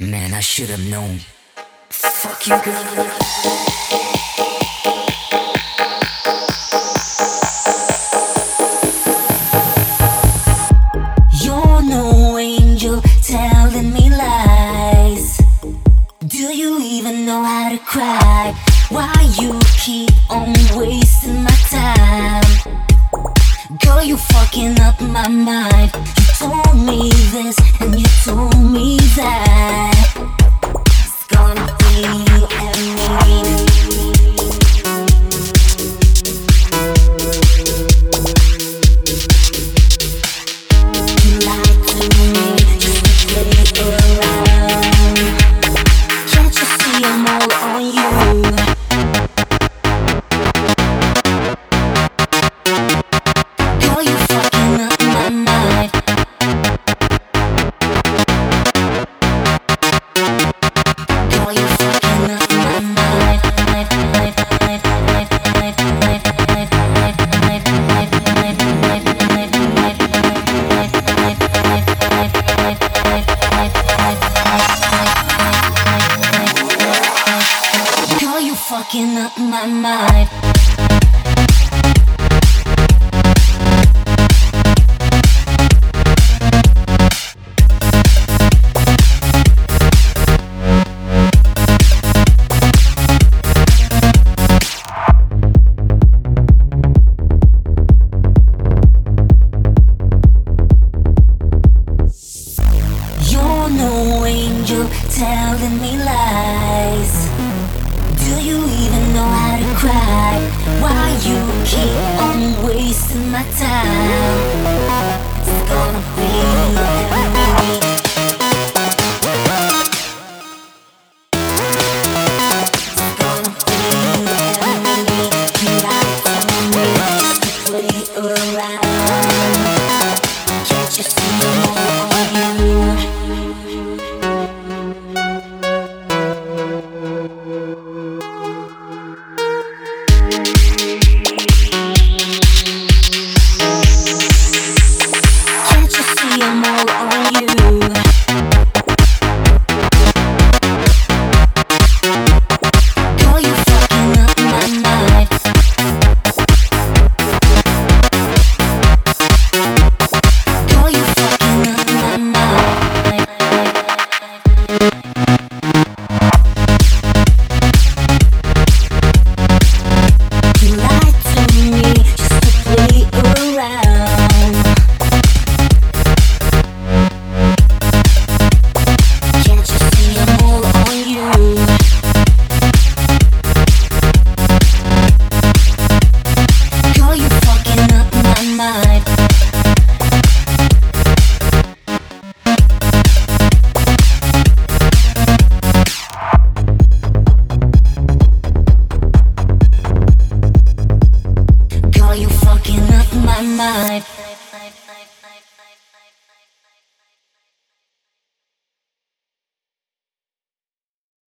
Man, I should have known. Fuck you, girl. cry why you keep on wasting my time girl you fucking up my mind told me this and you told me that. It's gonna be. You're no angel telling me lies. Do you even know how to cry? Why you keep on wasting my time? life.